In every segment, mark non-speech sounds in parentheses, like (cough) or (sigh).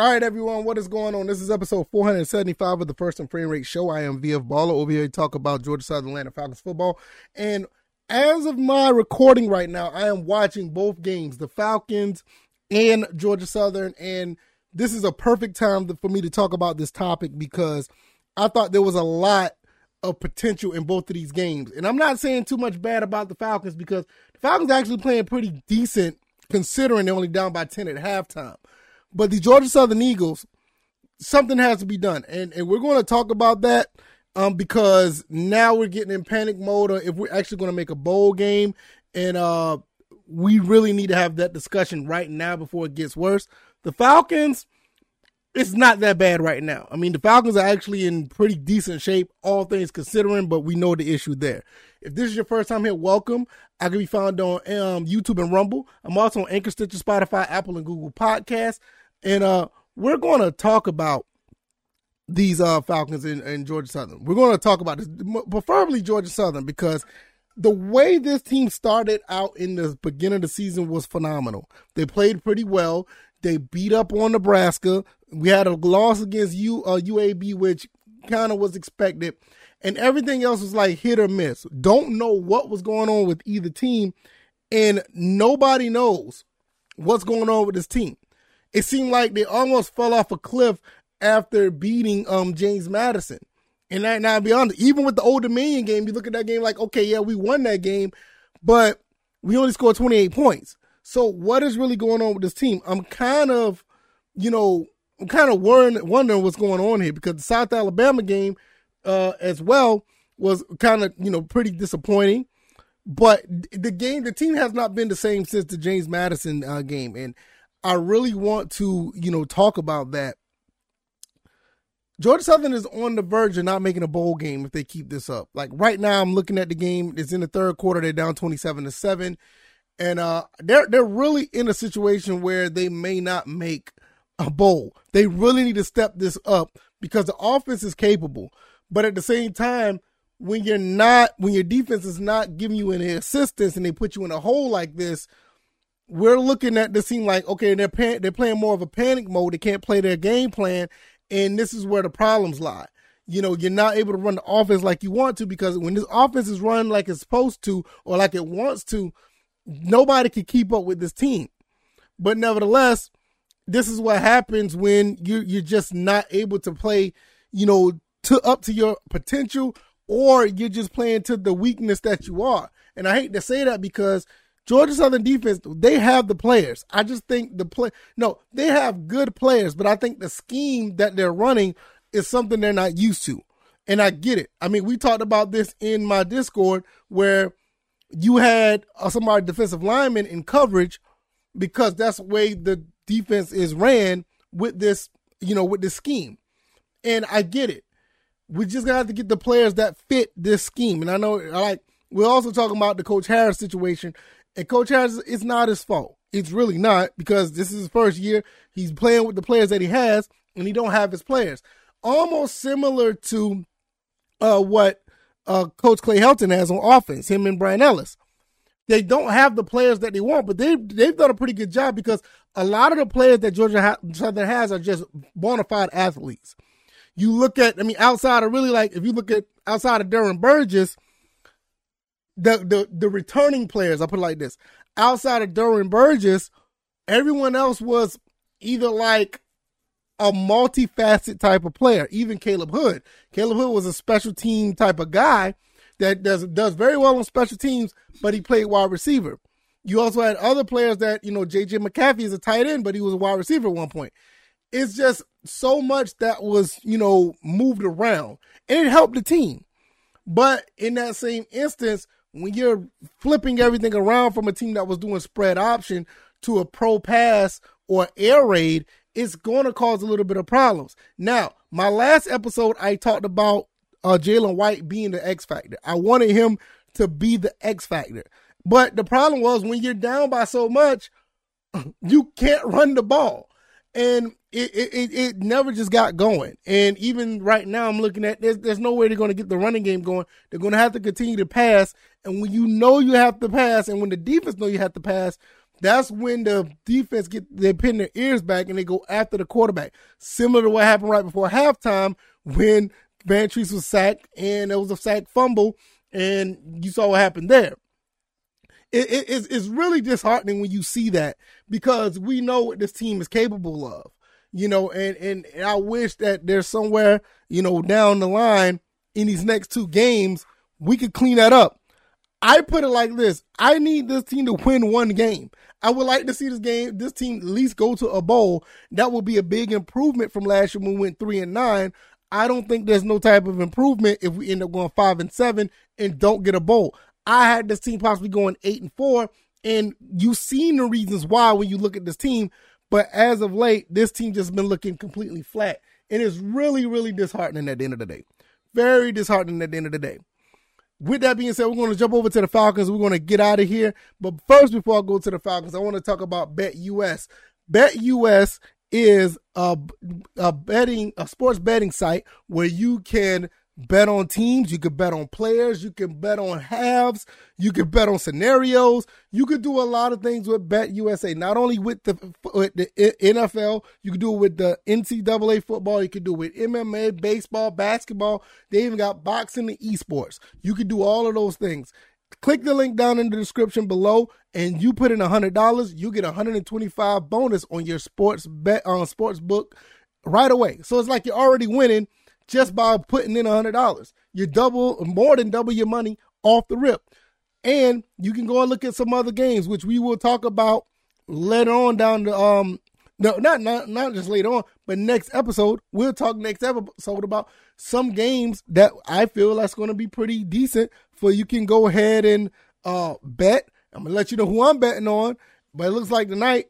All right, everyone, what is going on? This is episode 475 of the First and Frame Rate Show. I am VF Baller over here to talk about Georgia Southern Atlanta Falcons football. And as of my recording right now, I am watching both games, the Falcons and Georgia Southern. And this is a perfect time for me to talk about this topic because I thought there was a lot of potential in both of these games. And I'm not saying too much bad about the Falcons because the Falcons actually playing pretty decent considering they're only down by 10 at halftime. But the Georgia Southern Eagles, something has to be done. And, and we're going to talk about that um, because now we're getting in panic mode if we're actually going to make a bowl game. And uh, we really need to have that discussion right now before it gets worse. The Falcons, it's not that bad right now. I mean, the Falcons are actually in pretty decent shape, all things considering, but we know the issue there. If this is your first time here, welcome. I can be found on um, YouTube and Rumble. I'm also on Anchor, Stitcher, Spotify, Apple, and Google Podcasts. And uh, we're going to talk about these uh, Falcons in, Georgia Southern. We're going to talk about this, preferably Georgia Southern, because the way this team started out in the beginning of the season was phenomenal. They played pretty well. They beat up on Nebraska. We had a loss against U, uh, UAB, which kind of was expected. And everything else was like hit or miss. Don't know what was going on with either team. And nobody knows what's going on with this team it seemed like they almost fell off a cliff after beating um James Madison. And that, now, be honest, even with the Old Dominion game, you look at that game like, okay, yeah, we won that game, but we only scored 28 points. So what is really going on with this team? I'm kind of, you know, I'm kind of worrying, wondering what's going on here because the South Alabama game, uh, as well was kind of, you know, pretty disappointing. But the game, the team has not been the same since the James Madison uh, game, and I really want to, you know, talk about that. Georgia Southern is on the verge of not making a bowl game if they keep this up. Like right now, I'm looking at the game. It's in the third quarter. They're down 27 to seven, and uh, they're they're really in a situation where they may not make a bowl. They really need to step this up because the offense is capable, but at the same time, when you're not, when your defense is not giving you any assistance, and they put you in a hole like this, we're looking at this seem like okay, they're pan- they're playing more of a panic mode. They can't play their game plan, and this is where the problems lie. You know, you're not able to run the offense like you want to because when this offense is run like it's supposed to or like it wants to, nobody can keep up with this team. But nevertheless, this is what happens when you you're just not able to play, you know, to up to your potential, or you're just playing to the weakness that you are. And I hate to say that because Georgia Southern defense, they have the players. I just think the play, no, they have good players, but I think the scheme that they're running is something they're not used to. And I get it. I mean, we talked about this in my Discord where you had uh, somebody defensive lineman in coverage because that's the way the defense is ran with this, you know, with this scheme. And I get it. We just got to get the players that fit this scheme. And I know, like, we're also talking about the Coach Harris situation and Coach Harris, it's not his fault. It's really not because this is his first year. He's playing with the players that he has, and he don't have his players. Almost similar to uh, what uh, Coach Clay Helton has on offense, him and Bryan Ellis. They don't have the players that they want, but they they've done a pretty good job because a lot of the players that Georgia Southern has are just bona fide athletes. You look at, I mean, outside of really like if you look at outside of Derwin Burgess – the the the returning players, I put it like this. Outside of Derwin Burgess, everyone else was either like a multifaceted type of player. Even Khaleb Hood. Khaleb Hood was a special team type of guy that does does very well on special teams, but he played wide receiver. You also had other players that, you know, JJ McCaffrey is a tight end, but he was a wide receiver at one point. It's just so much that was, you know, moved around. And it helped the team. But in that same instance, when you're flipping everything around from a team that was doing spread option to a pro pass or air raid, it's going to cause a little bit of problems. Now, my last episode, I talked about uh, Jalen White being the X factor. I wanted him to be the X factor. But the problem was when you're down by so much, (laughs) you can't run the ball. And it, it, it never just got going. And even right now, I'm looking at there's, there's no way they're going to get the running game going. They're going to have to continue to pass. And when you know you have to pass, and when the defense know you have to pass, that's when the defense get they pin their ears back and they go after the quarterback. Similar to what happened right before halftime when Vantrease was sacked and it was a sack fumble, and you saw what happened there. It, it, it's, it's really disheartening when you see that because we know what this team is capable of, you know, and, and, and I wish that there's somewhere, you know, down the line in these next two games, we could clean that up. I put it like this. I need this team to win one game. I would like to see this game, this team at least go to a bowl. That would be a big improvement from last year when we went three and nine. I don't think there's no type of improvement if we end up going five and seven and don't get a bowl. I had this team possibly going eight and four, and you've seen the reasons why when you look at this team. But as of late, this team just been looking completely flat. And it's really, really disheartening at the end of the day. Very disheartening at the end of the day. With that being said, we're going to jump over to the Falcons. We're going to get out of here. But first, before I go to the Falcons, I want to talk about Bet US. Bet US is a, a betting, a sports betting site where you can bet on teams, you could bet on players, you can bet on halves, you can bet on scenarios. You could do a lot of things with Bet USA, not only with the, with the NFL, you could do it with the NCAA football, you could do it with MMA, baseball, basketball. They even got boxing and esports. You could do all of those things. Click the link down in the description below and you put in a $100, you get a 125 bonus on your sports bet on uh, sports book right away. So it's like you're already winning just by putting in $100. You double, more than double your money off the rip. And you can go and look at some other games, which we will talk about later on down the, um, no, not, not, not just later on, but next episode, we'll talk next episode about some games that I feel that's going to be pretty decent for you can go ahead and, uh, bet. I'm going to let you know who I'm betting on, but it looks like tonight,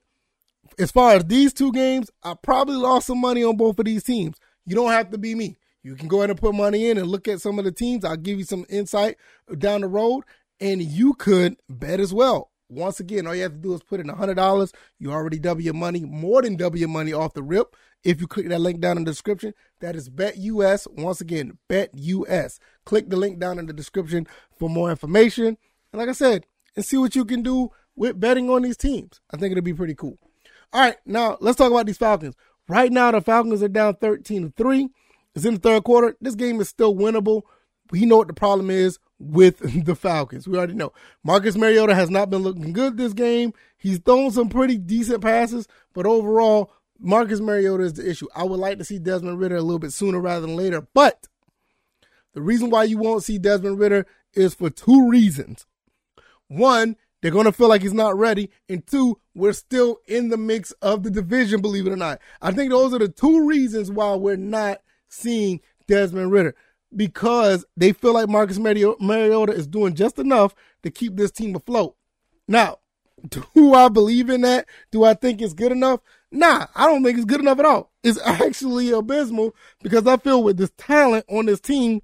as far as these two games, I probably lost some money on both of these teams. You don't have to be me. You can go ahead and put money in and look at some of the teams. I'll give you some insight down the road, and you could bet as well. Once again, all you have to do is put in $100. You already double your money, more than double your money off the rip. If you click that link down in the description, that is BetUS. Once again, BetUS. Click the link down in the description for more information. And like I said, and see what you can do with betting on these teams. I think it'll be pretty cool. All right, now let's talk about these Falcons. Right now, the Falcons are down 13 to 3. It's in the third quarter. This game is still winnable. We know what the problem is with (laughs) the Falcons. We already know. Marcus Mariota has not been looking good this game. He's thrown some pretty decent passes, but overall, Marcus Mariota is the issue. I would like to see Desmond Ridder a little bit sooner rather than later, but the reason why you won't see Desmond Ridder is for two reasons. One, they're going to feel like he's not ready. And two, we're still in the mix of the division, believe it or not. I think those are the two reasons why we're not seeing Desmond Ridder because they feel like Marcus Mariota is doing just enough to keep this team afloat. Now, (laughs) do I believe in that? Do I think it's good enough? Nah, I don't think it's good enough at all. It's (laughs) actually abysmal because I feel with this talent on this team,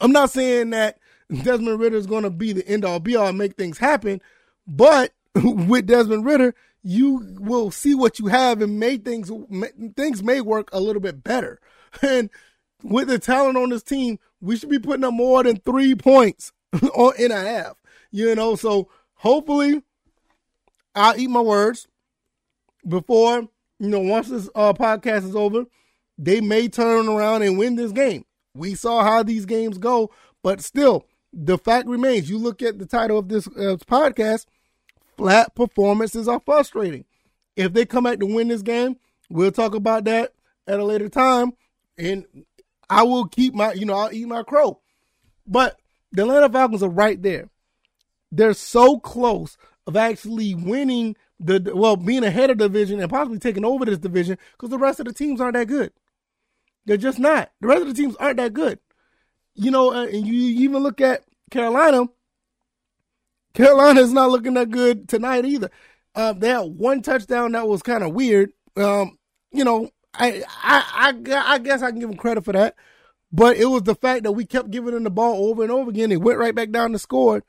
I'm not saying that Desmond Ridder is going to be the end all be all and make things happen, but (laughs) with Desmond Ridder, you will see what you have and make things things may work a little bit better. And with the talent on this team, we should be putting up more than three points (laughs) in a half. You know, so hopefully I'll eat my words before, you know, once this uh, podcast is over, they may turn around and win this game. We saw how these games go, but still, the fact remains you look at the title of this uh, podcast, flat performances are frustrating. If they come back to win this game, we'll talk about that at a later time and I will keep my, you know, I'll eat my crow. But the Atlanta Falcons are right there. They're so close of actually winning the, well, being ahead of the division and possibly taking over this division because the rest of the teams aren't that good. They're just not. The rest of the teams aren't that good. You know, uh, and you even look at Carolina. Carolina is not looking that good tonight either. Uh, they had one touchdown that was kind of weird. Um, you know, I, I, I, I guess I can give him credit for that. But it was the fact that we kept giving them the ball over and over again. They went right back down and scored.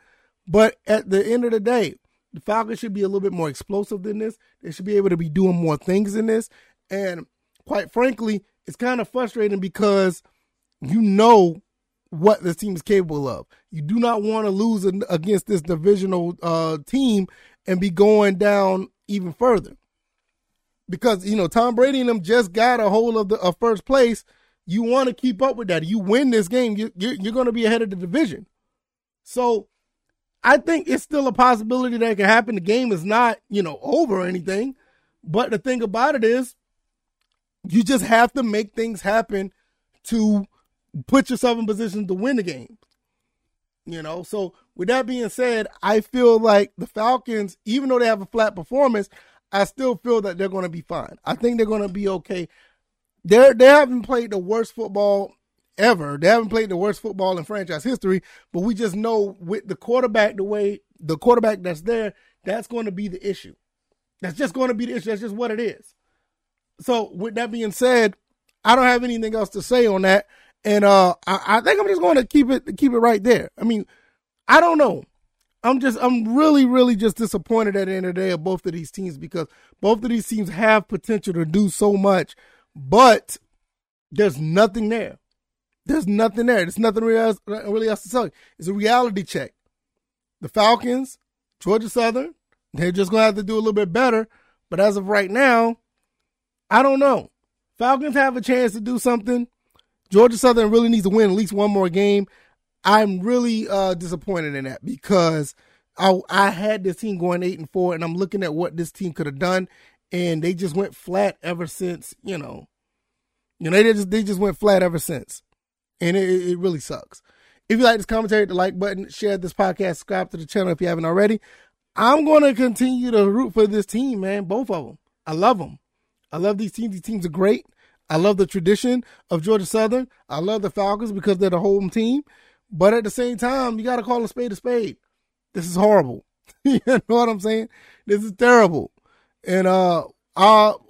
But at the end of the day, the Falcons should be a little bit more explosive than this. They should be able to be doing more things than this. And quite frankly, it's kind of frustrating because you know what this team is capable of. You do not want to lose against this divisional uh, team and be going down even further. Because, you know, Tom Brady and them just got a hold of the of first place. You want to keep up with that. You win this game, you, you're, you're going to be ahead of the division. So I think it's still a possibility that it can happen. The game is not, you know, over or anything. But the thing about it is, you just have to make things happen to put yourself in position to win the game. You know, so with that being said, I feel like the Falcons, even though they have a flat performance, I still feel that they're going to be fine. I think they're going to be okay. They're they haven't played the worst football ever. They haven't played the worst football in franchise history, but we just know with the quarterback, the way the quarterback that's there, that's going to be the issue. That's just going to be the issue. That's just what it is. So with that being said, I don't have anything else to say on that. And uh I, I think I'm just going to keep it keep it right there. I mean, I don't know. I'm just I'm really, really just disappointed at the end of the day of both of these teams because both of these teams have potential to do so much, but there's nothing there. There's nothing there. There's nothing really else, really else to tell you. It's a reality check. The Falcons, Georgia Southern, they're just gonna have to do a little bit better. But as of right now, I don't know. Falcons have a chance to do something. Georgia Southern really needs to win at least one more game. I'm really uh, disappointed in that because I, I had this team going eight and four, and I'm looking at what this team could have done, and they just went flat ever since. You know, you know they just they just went flat ever since, and it, it really sucks. If you like this commentary, hit the like button, share this podcast, subscribe to the channel if you haven't already. I'm going to continue to root for this team, man. Both of them. I love them. I love these teams. These teams are great. I love the tradition of Georgia Southern. I love the Falcons because they're the home team. But at the same time, you got to call a spade a spade. This is horrible. (laughs) you know what I'm saying? This is terrible. And uh, I'll,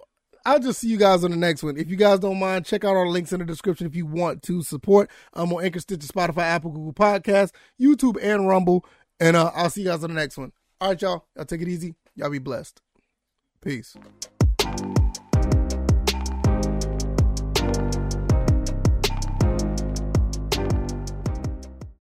I'll just see you guys on the next one. If you guys don't mind, check out our links in the description if you want to support. I'm on Anchor, Stitcher, Spotify, Apple, Google Podcasts, YouTube, and Rumble. And uh, I'll see you guys on the next one. All right, y'all. Y'all take it easy. Y'all be blessed. Peace.